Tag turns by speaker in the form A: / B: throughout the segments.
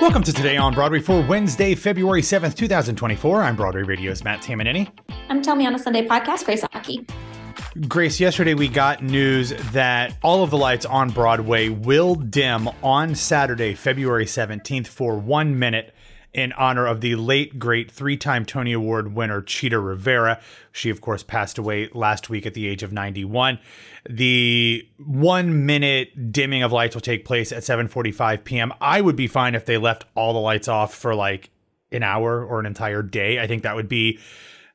A: Welcome to Today on Broadway for Wednesday, February 7th, 2024. I'm Broadway Radio's Matt Tamanini.
B: I'm Tell Me on a Sunday podcast, Grace Aki.
A: Grace, yesterday we got news that all of the lights on Broadway will dim on Saturday, February 17th for one minute in honor of the late, great three time Tony Award winner Chita Rivera. She, of course, passed away last week at the age of 91. The one minute dimming of lights will take place at 7.45 p.m. I would be fine if they left all the lights off for like an hour or an entire day. I think that would be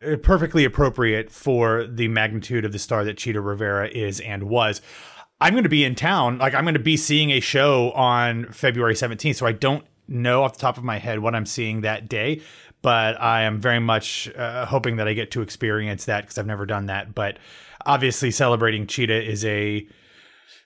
A: uh, perfectly appropriate for the magnitude of the star that Chita Rivera is and was. I'm going to be in town. Like, I'm going to be seeing a show on February 17th. So I don't know off the top of my head what I'm seeing that day, but I am very much uh, hoping that I get to experience that because I've never done that. But obviously, celebrating Chita is a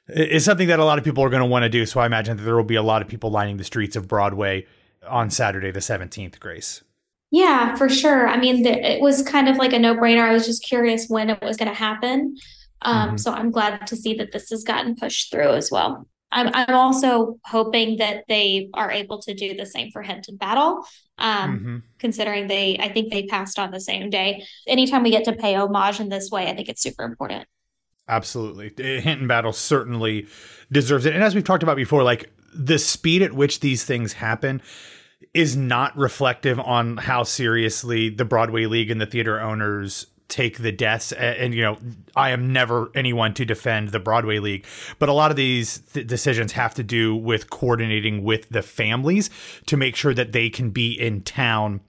A: is something that a lot of people are going to want to do. So I imagine that there will be a lot of people lining the streets of Broadway on Saturday the 17th. Grace.
B: Yeah, for sure. I mean, it was kind of like a no brainer. I was just curious when it was going to happen. Um, mm-hmm. So I'm glad to see that this has gotten pushed through as well. I'm, I'm also hoping that they are able to do the same for Hinton Battle, um, mm-hmm. considering they, I think they passed on the same day. Anytime we get to pay homage in this way, I think it's super important.
A: Absolutely. Hinton Battle certainly deserves it. And as we've talked about before, like the speed at which these things happen is not reflective on how seriously the Broadway League and the theater owners take the deaths and, you know i am never anyone to defend the broadway league but a lot of these th- decisions have to do with coordinating with the families to make sure that they can be in town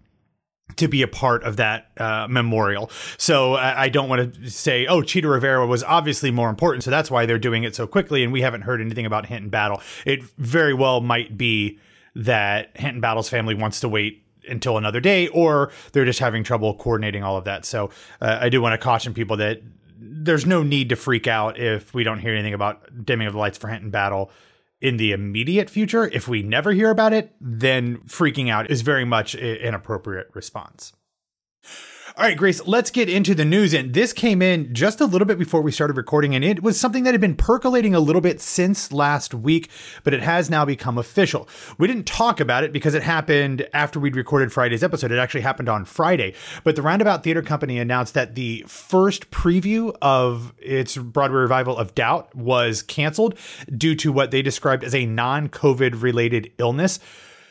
A: to be a part of that uh, memorial. So I, I don't want to say, oh, Chita Rivera was obviously more important. So that's why they're doing it so quickly. And we haven't heard anything about Hinton Battle. It very well might be that Hinton Battle's family wants to wait until another day, or they're just having trouble coordinating all of that. So uh, I do want to caution people that there's no need to freak out if we don't hear anything about dimming of the lights for Hinton Battle in the immediate future. If we never hear about it, then freaking out is very much an appropriate response. All right, Grace, let's get into the news. And this came in just a little bit before we started recording, and it was something that had been percolating a little bit since last week, but it has now become official. We didn't talk about it because it happened after we'd recorded Friday's episode. It actually happened on Friday. But the Roundabout Theater Company announced that the first preview of its Broadway revival of Doubt was canceled due to what they described as a non COVID related illness.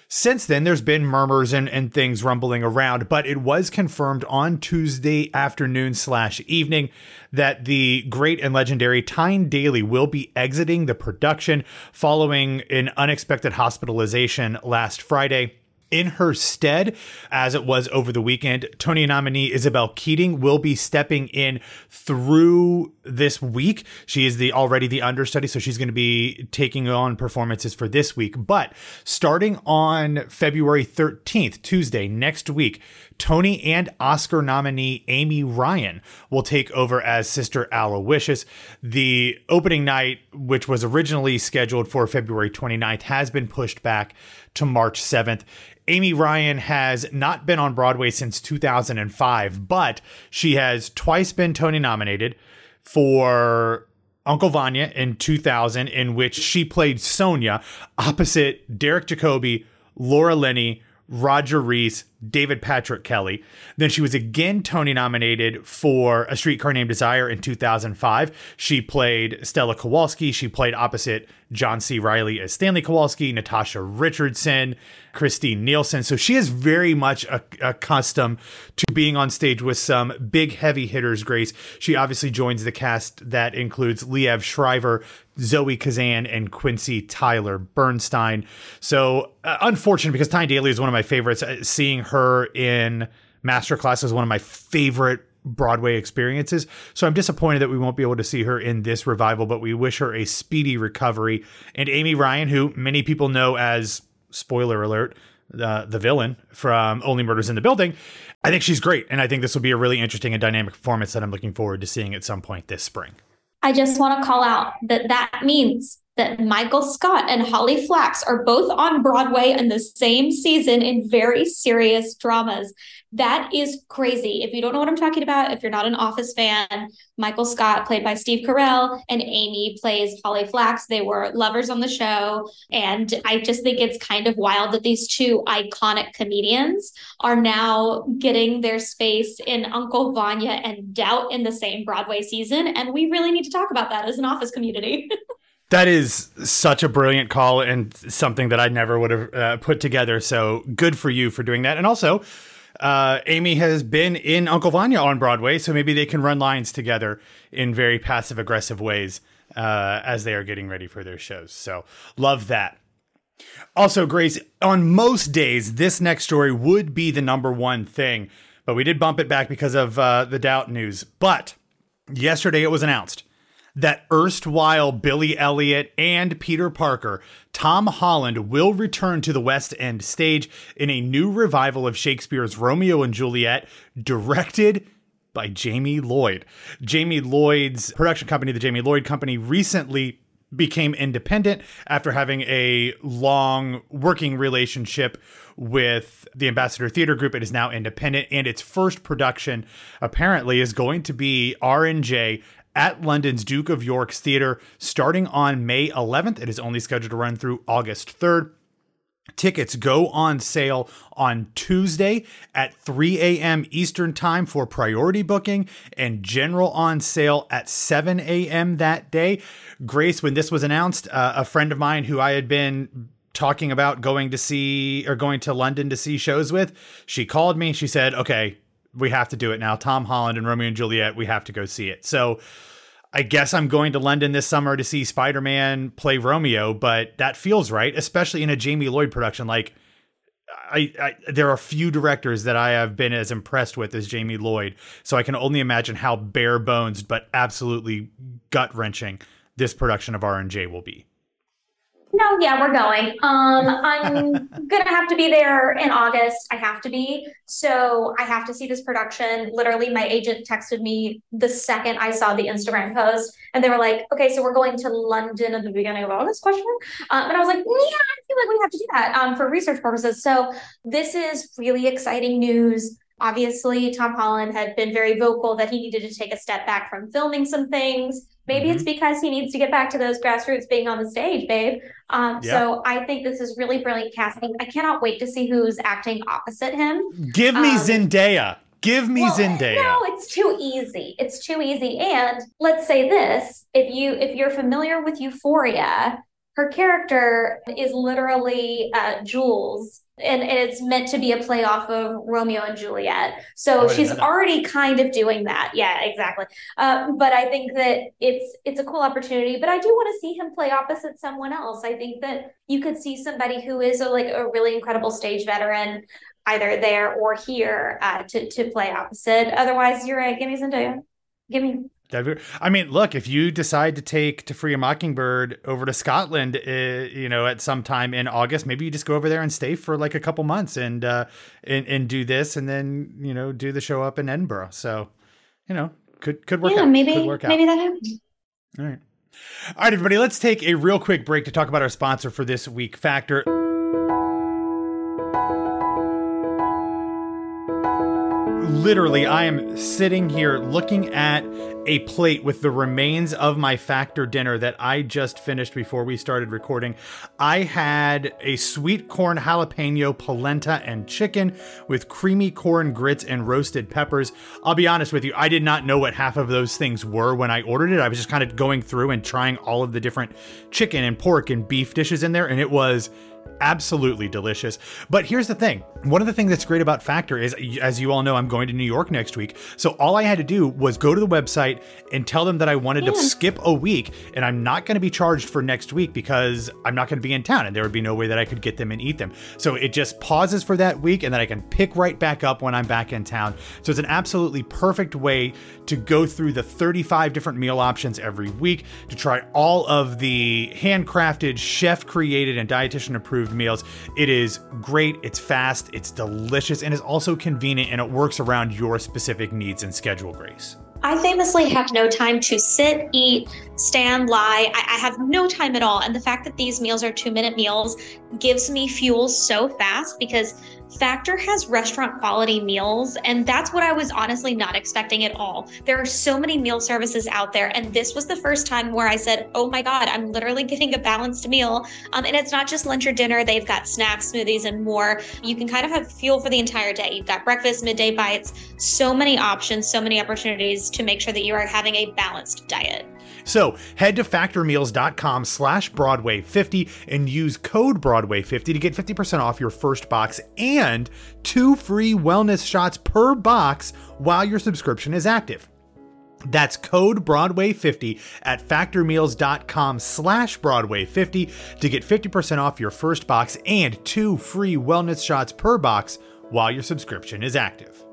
A: Since then, there's been murmurs and, and things rumbling around, but it was confirmed on Tuesday afternoon slash evening that the great and legendary Tyne Daly will be exiting the production following an unexpected hospitalization last Friday. In her stead, as it was over the weekend, Tony nominee Isabel Keating will be stepping in through this week. She is the already the understudy, so she's going to be taking on performances for this week. But starting on February 13th, Tuesday, next week, Tony and Oscar nominee Amy Ryan will take over as Sister Aloysius. The opening night, which was originally scheduled for February 29th, has been pushed back to March 7th. Amy Ryan has not been on Broadway since 2005, but she has twice been Tony nominated for Uncle Vanya in 2000, in which she played Sonia opposite Derek Jacobi, Laura Linney, Roger Rees, David Patrick Kelly. Then she was again Tony nominated for A Streetcar Named Desire in 2005. She played Stella Kowalski. She played opposite John C. Reilly as Stanley Kowalski, Natasha Richardson, Christine Nielsen. So she is very much accustomed to being on stage with some big heavy hitters, Grace. She obviously joins the cast that includes Liev Schreiber, Zoe Kazan, and Quincy Tyler Bernstein. So uh, unfortunate because Tyne Daly is one of my favorites. Uh, seeing her in Masterclass is one of my favorite Broadway experiences. So I'm disappointed that we won't be able to see her in this revival, but we wish her a speedy recovery. And Amy Ryan, who many people know as, spoiler alert, uh, the villain from Only Murders in the Building, I think she's great. And I think this will be a really interesting and dynamic performance that I'm looking forward to seeing at some point this spring.
B: I just want to call out that that means that Michael Scott and Holly Flax are both on Broadway in the same season in very serious dramas. That is crazy. If you don't know what I'm talking about, if you're not an Office fan, Michael Scott, played by Steve Carell, and Amy plays Holly Flax. They were lovers on the show. And I just think it's kind of wild that these two iconic comedians are now getting their space in Uncle Vanya and Doubt in the same Broadway season. And we really need to talk about that as an Office community.
A: That is such a brilliant call and something that I never would have uh, put together. So good for you for doing that. And also, uh, Amy has been in Uncle Vanya on Broadway, so maybe they can run lines together in very passive aggressive ways uh, as they are getting ready for their shows. So love that. Also, Grace, on most days, this next story would be the number one thing, but we did bump it back because of uh, the doubt news. But yesterday it was announced that erstwhile Billy Elliot and Peter Parker, Tom Holland will return to the West End stage in a new revival of Shakespeare's Romeo and Juliet, directed by Jamie Lloyd. Jamie Lloyd's production company, the Jamie Lloyd Company, recently became independent after having a long working relationship with the Ambassador Theater Group. It is now independent, and its first production apparently is going to be R&J at London's Duke of York's Theatre starting on May 11th. It is only scheduled to run through August 3rd. Tickets go on sale on Tuesday at 3 a.m. Eastern Time for priority booking and general on sale at 7 a.m. that day. Grace, when this was announced, uh, a friend of mine who I had been talking about going to see or going to London to see shows with, she called me. She said, okay, we have to do it now. Tom Holland and Romeo and Juliet, we have to go see it. So I guess I'm going to London this summer to see Spider Man play Romeo, but that feels right, especially in a Jamie Lloyd production. Like, I, I, there are few directors that I have been as impressed with as Jamie Lloyd, so I can only imagine how bare bones but absolutely gut wrenching this production of R&J will be.
B: No, yeah, we're going. Um, I'm gonna have to be there in August. I have to be. So I have to see this production. Literally, my agent texted me the second I saw the Instagram post, and they were like, "Okay, so we're going to London at the beginning of August?" Question. Um, and I was like, "Yeah, I feel like we have to do that um, for research purposes." So this is really exciting news. Obviously, Tom Holland had been very vocal that he needed to take a step back from filming some things. Maybe mm-hmm. it's because he needs to get back to those grassroots being on the stage, babe. Um, yeah. So I think this is really brilliant casting. I cannot wait to see who's acting opposite him.
A: Give me um, Zendaya. Give me well, Zendaya.
B: No, it's too easy. It's too easy. And let's say this: if you if you're familiar with Euphoria, her character is literally uh, Jules and, it's meant to be a play off of Romeo and Juliet. So oh, she's already kind of doing that. Yeah, exactly. Uh, but I think that it's it's a cool opportunity. But I do want to see him play opposite someone else. I think that you could see somebody who is a, like a really incredible stage veteran, either there or here, uh, to to play opposite. Otherwise, you're right. Give me Zendaya. Give me
A: I mean, look, if you decide to take To Free a Mockingbird over to Scotland, uh, you know, at some time in August, maybe you just go over there and stay for like a couple months and uh, and and do this, and then you know do the show up in Edinburgh. So, you know, could could work
B: yeah,
A: out.
B: Maybe maybe that happens.
A: All right. All right, everybody, let's take a real quick break to talk about our sponsor for this week, Factor. Literally, I am sitting here looking at a plate with the remains of my factor dinner that I just finished before we started recording. I had a sweet corn jalapeno polenta and chicken with creamy corn grits and roasted peppers. I'll be honest with you, I did not know what half of those things were when I ordered it. I was just kind of going through and trying all of the different chicken and pork and beef dishes in there, and it was absolutely delicious. But here's the thing one of the things that's great about Factor is, as you all know, I'm going to New York next week. So all I had to do was go to the website and tell them that I wanted yeah. to skip a week and I'm not going to be charged for next week because I'm not going to be in town and there would be no way that I could get them and eat them. So it just pauses for that week and then I can pick right back up when I'm back in town. So it's an absolutely perfect way to go through the 35 different meal options every week, to try all of the handcrafted, chef created, and dietitian approved meals. It is great, it's fast, it's delicious, and it's also convenient, and it works around your specific needs and schedule, Grace.
B: I famously have no time to sit, eat, stand, lie. I, I, have no time at all. And the fact that these meals are two minute meals gives me fuel so fast because Factor has restaurant quality meals, and that's what I was honestly not expecting at all. There are so many meal services out there, and this was the first time where I said, Oh my God, I'm literally getting a balanced meal. Um, and it's not just lunch or dinner, they've got snacks, smoothies, and more. You can kind of have fuel for the entire day. You've got breakfast, midday bites, so many options, so many opportunities to make sure that you are having a balanced diet.
A: So head to factormeals.com slash Broadway50 and use code Broadway50 to get 50% off your first box and two free wellness shots per box while your subscription is active. That's code Broadway50 at factormeals.com slash Broadway50 to get 50% off your first box and two free wellness shots per box while your subscription is active.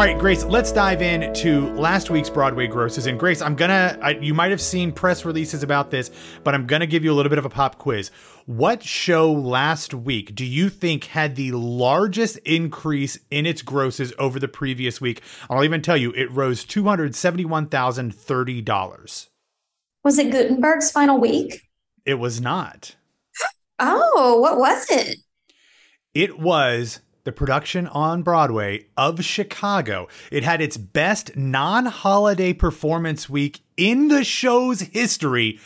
A: All right, Grace, let's dive into last week's Broadway grosses. And Grace, I'm gonna, I, you might have seen press releases about this, but I'm gonna give you a little bit of a pop quiz. What show last week do you think had the largest increase in its grosses over the previous week? I'll even tell you, it rose $271,030.
B: Was it Gutenberg's final week?
A: It was not.
B: Oh, what was it?
A: It was the production on Broadway of Chicago. It had its best non holiday performance week in the show's history.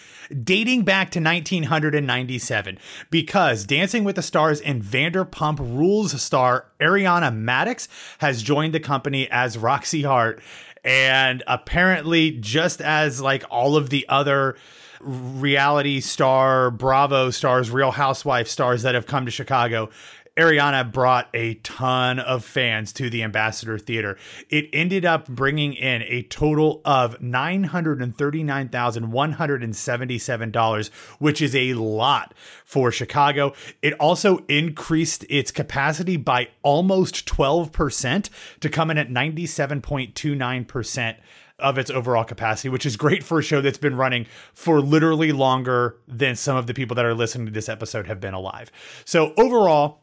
A: Dating back to 1997, because Dancing with the Stars and Vanderpump Rules star Ariana Madix has joined the company as Roxie Hart. And apparently, just as like all of the other reality star, Bravo stars, Real Housewife stars that have come to Chicago, Ariana brought a ton of fans to the Ambassador Theater. It ended up bringing in a total of $939,177, which is a lot for Chicago. It also increased its capacity by almost 12% to come in at 97.29% of its overall capacity, which is great for a show that's been running for literally longer than some of the people that are listening to this episode have been alive. So, overall,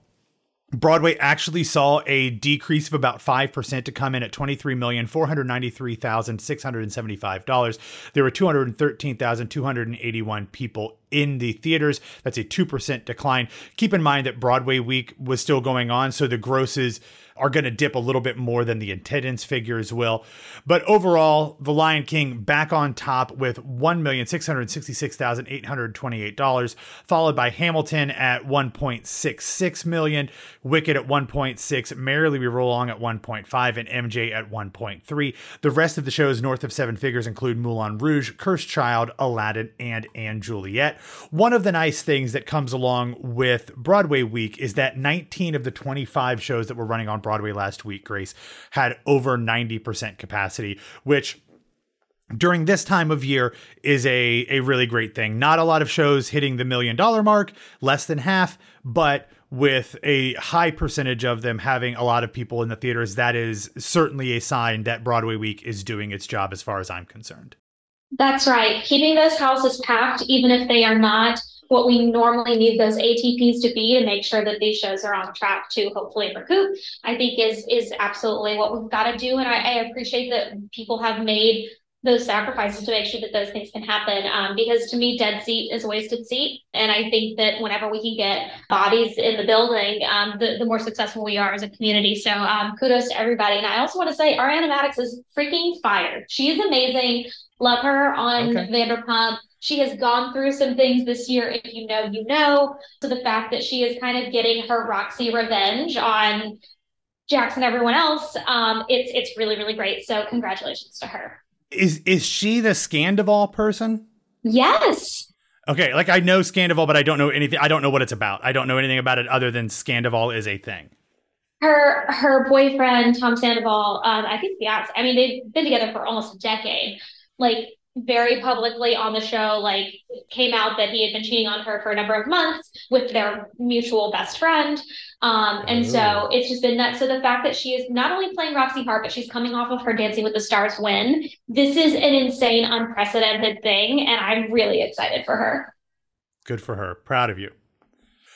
A: Broadway actually saw a decrease of about 5% to come in at $23,493,675. There were 213,281 people in the theaters. That's a 2% decline. Keep in mind that Broadway week was still going on, so the grosses are going to dip a little bit more than the attendance figures will. But overall, The Lion King back on top with $1,666,828, followed by Hamilton at 1.66 million, Wicked at 1.6, Merrily We Roll Along at 1.5, and MJ at 1.3. The rest of the shows north of seven figures include Moulin Rouge, Cursed Child, Aladdin, and & Juliet. One of the nice things that comes along with Broadway week is that 19 of the 25 shows that were running on Broadway Broadway last week, Grace, had over 90% capacity, which during this time of year is a, a really great thing. Not a lot of shows hitting the million dollar mark, less than half, but with a high percentage of them having a lot of people in the theaters, that is certainly a sign that Broadway Week is doing its job as far as I'm concerned.
B: That's right. Keeping those houses packed, even if they are not what we normally need those ATPs to be to make sure that these shows are on track to hopefully recoup, I think is is absolutely what we've got to do. And I, I appreciate that people have made those sacrifices to make sure that those things can happen. Um, because to me, dead seat is a wasted seat. And I think that whenever we can get bodies in the building, um, the, the more successful we are as a community. So um, kudos to everybody. And I also want to say Ariana Madix is freaking fired. She's amazing. Love her on okay. Vanderpump. She has gone through some things this year. If you know, you know. So the fact that she is kind of getting her Roxie revenge on Jackson, and everyone else, um, it's it's really really great. So congratulations to her.
A: Is is she the Scandoval person?
B: Yes.
A: Okay, like I know Scandoval, but I don't know anything. I don't know what it's about. I don't know anything about it other than Scandoval is a thing.
B: Her her boyfriend Tom Sandoval. Um, I think yeah. I mean, they've been together for almost a decade. Like very publicly on the show like came out that he had been cheating on her for a number of months with their mutual best friend. Um, and Ooh. so it's just been nuts. So the fact that she is not only playing roxie hart but she's coming off of her dancing with the stars win this is an insane unprecedented thing and i'm really excited for her.
A: Good for her. Proud of you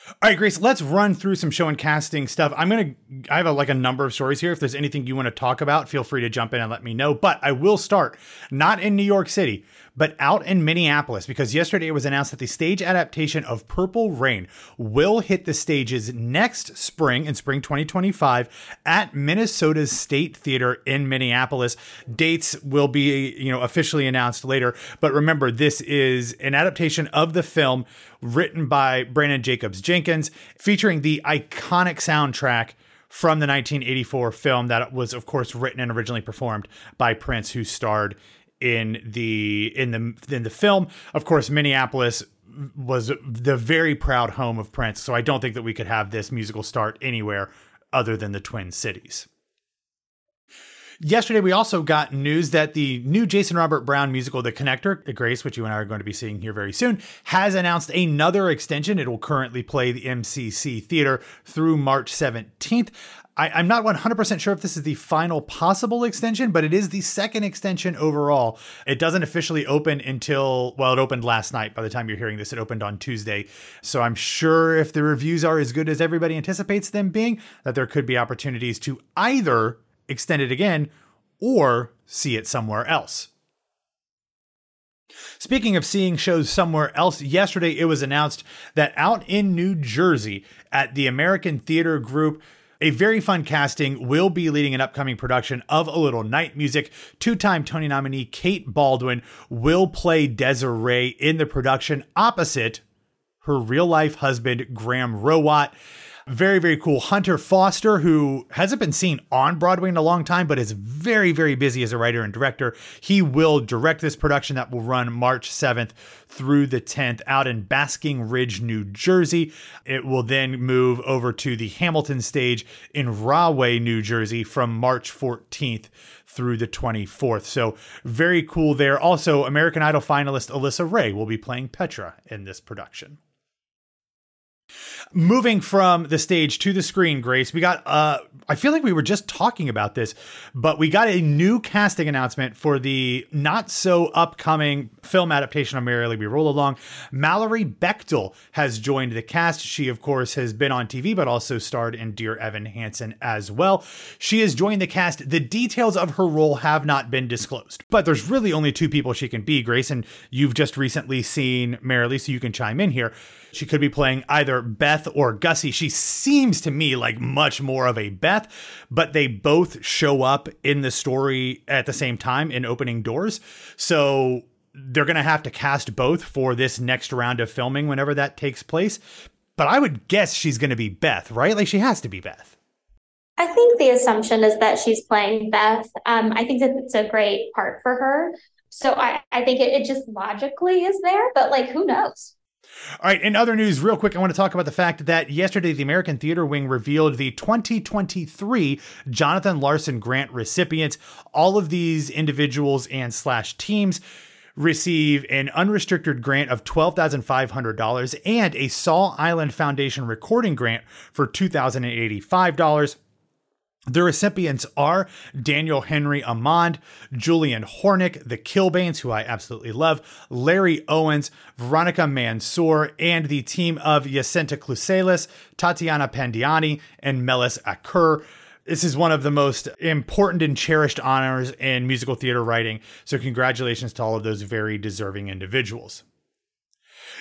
A: All right, Grace, let's run through some show and casting stuff. I'm going to, I have a, like a number of stories here. If there's anything you want to talk about, feel free to jump in and let me know. But I will start not in New York City, but out in Minneapolis, because yesterday it was announced that the stage adaptation of Purple Rain will hit the stages next spring, in spring 2025, at Minnesota's State Theater in Minneapolis. Dates will be, you know, officially announced later. But remember, this is an adaptation of the film written by Branden Jacobs-Jenkins, featuring the iconic soundtrack from the 1984 film that was, of course, written and originally performed by Prince, who starred in the in the in the film. Of course, Minneapolis was the very proud home of Prince, so I don't think that we could have this musical start anywhere other than the Twin Cities. Yesterday, we also got news that the new Jason Robert Brown musical, The Connector, The Grace, which you and I are going to be seeing here very soon, has announced another extension. It will currently play the MCC Theater through March 17th. I, am not 100% sure if this is the final possible extension, but it is the second extension overall. It doesn't officially open until, well, it opened last night. By the time you're hearing this, it opened on Tuesday. So I'm sure if the reviews are as good as everybody anticipates them being, that there could be opportunities to either extend it again or see it somewhere else. Speaking of seeing shows somewhere else, yesterday it was announced that out in New Jersey at the American Theater Group, a very fun casting will be leading an upcoming production of A Little Night Music. Two time Tony nominee Kate Baldwin will play Desiree in the production opposite her real life husband, Graham Rowat. Very, very cool. Hunter Foster, who hasn't been seen on Broadway in a long time, but is very, very busy as a writer and director. He will direct this production that will run March 7th through the 10th out in Basking Ridge, New Jersey. It will then move over to the Hamilton stage in Rahway, New Jersey from March 14th through the 24th. So very cool there. Also, American Idol finalist Alyssa Ray will be playing Petra in this production. Moving from the stage to the screen, Grace, we got uh I feel like we were just talking about this, but we got a new casting announcement for the not so upcoming film adaptation of Merrily We Roll Along. Mallory Bechtel has joined the cast. She, of course, has been on TV, but also starred in Dear Evan Hansen as well. She has joined the cast. The details of her role have not been disclosed, but there's really only two people she can be, Grace, and you've just recently seen Merrily, so you can chime in here. She could be playing either Beth or Gussie. She seems to me like much more of a Beth, but they both show up in the story at the same time in opening doors. So they're going to have to cast both for this next round of filming whenever that takes place. But I would guess she's going to be Beth, right? Like she has to be Beth.
B: I think the assumption is that she's playing Beth. Um, I think that it's a great part for her. So I, I think it, it just logically is there, but like who knows?
A: All right, in other news, real quick, I want to talk about the fact that yesterday the American Theater Wing revealed the 2023 Jonathan Larson Grant recipients. All of these individuals and slash teams receive an unrestricted grant of $12,500 and a Saul Island Foundation recording grant for $2,085. The recipients are Daniel Henry Amand, Julian Hornick, the Kilbanes, who I absolutely love, Larry Owens, Veronica Mansour, and the team of Jacinta Cluselis, Tatiana Pandiani, and Melis Aker. This is one of the most important and cherished honors in musical theater writing, so congratulations to all of those very deserving individuals.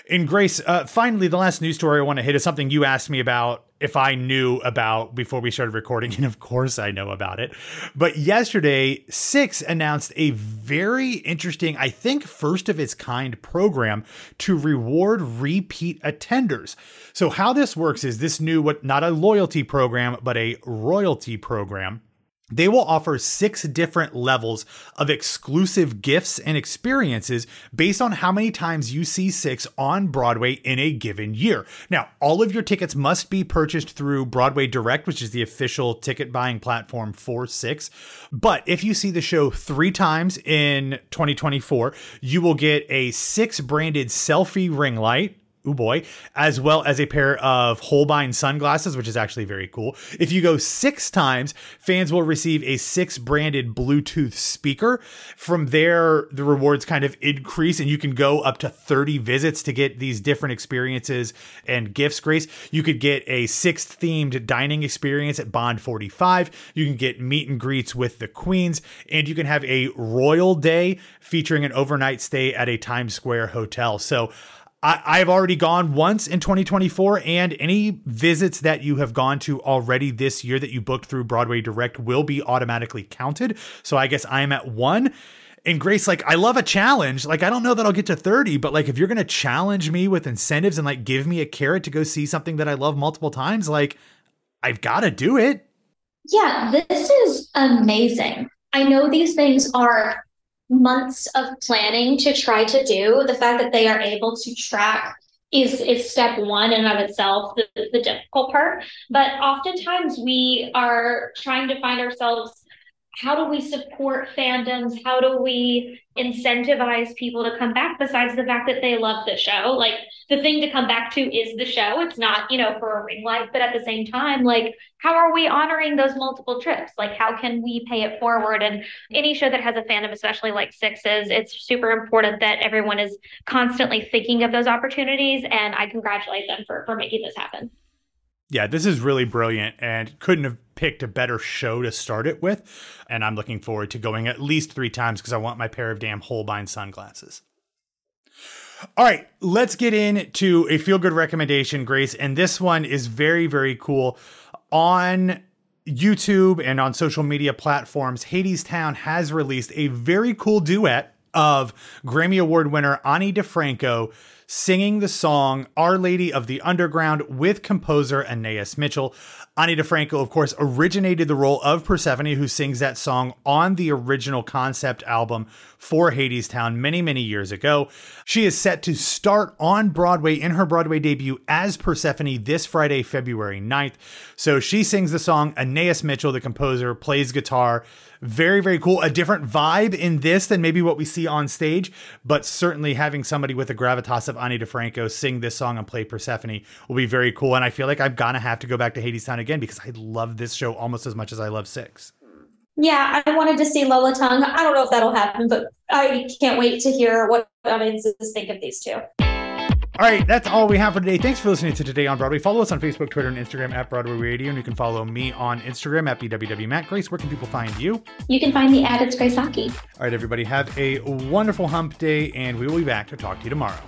A: In Grace, uh, finally, the last news story I want to hit is something you asked me about if I knew about before we started recording, and of course I know about it. But yesterday, Six announced a very interesting, I think, first of its kind program to reward repeat attenders. So, how this works is this new, what not a loyalty program, but a royalty program they will offer six different levels of exclusive gifts and experiences based on how many times you see Six on Broadway in a given year. Now, all of your tickets must be purchased through Broadway Direct, which is the official ticket buying platform for Six. But if you see the show three times in 2024, you will get a Six branded selfie ring light oh boy, as well as a pair of Holbein sunglasses, which is actually very cool. If you go six times, fans will receive a six branded Bluetooth speaker. From there, the rewards kind of increase, and you can go up to 30 visits to get these different experiences and gifts, Grace. You could get a sixth themed dining experience at Bond 45. You can get meet and greets with the Queens, and you can have a royal day featuring an overnight stay at a Times Square hotel. So, I, have already gone once in 2024, and any visits that you have gone to already this year that you booked through Broadway Direct will be automatically counted. So I guess I'm at one. And Grace, like, I love a challenge. Like, I don't know that I'll get to 30, but like, if you're going to challenge me with incentives and like give me a carrot to go see something that I love multiple times, like, I've got to do it.
B: Yeah, this is amazing. I know these things are months of planning to try to do, the fact that they are able to track is is step one in and of itself the, the difficult part. But oftentimes we are trying to find ourselves how do we support fandoms? How do we incentivize people to come back besides the fact that they love the show? Like the thing to come back to is the show. It's not, you know, for a ring light, but at the same time, like how are we honoring those multiple trips? Like how can we pay it forward? And any show that has a fandom, especially like Sixes, it's super important that everyone is constantly thinking of those opportunities. And I congratulate them for for making this happen.
A: Yeah, this is really brilliant and couldn't have picked a better show to start it with. And I'm looking forward to going at least three times because I want my pair of damn Holbein sunglasses. All right, let's get into a feel good recommendation, Grace. And this one is very, very cool. On YouTube and on social media platforms, Hadestown has released a very cool duet of Grammy Award winner Ani DiFranco singing the song Our Lady of the Underground with composer Anais Mitchell. Ani DiFranco, of course, originated the role of Persephone, who sings that song on the original concept album for Hadestown many, many years ago. She is set to start on Broadway in her Broadway debut as Persephone this Friday, February 9th. So she sings the song. Anais Mitchell, the composer, plays guitar. Very, very cool. A different vibe in this than maybe what we see on stage, but certainly having somebody with the gravitas of Ani DiFranco sing this song and play Persephone will be very cool. And I feel like I'm gonna have to go back to Hadestown again because I love this show almost as much as I love Six.
B: Yeah, I wanted to see Lola Tung. I don't know if that'll happen, but I can't wait to hear what audiences think of these two.
A: All right, that's all we have for today. Thanks for listening to Today on Broadway. Follow us on Facebook, Twitter, and Instagram at Broadway Radio, and you can follow me on Instagram at BWWMatt. Grace, where can people find you?
B: You can find me at It's Grace Aki.
A: All right, everybody, have a wonderful hump day, and we will be back to talk to you tomorrow.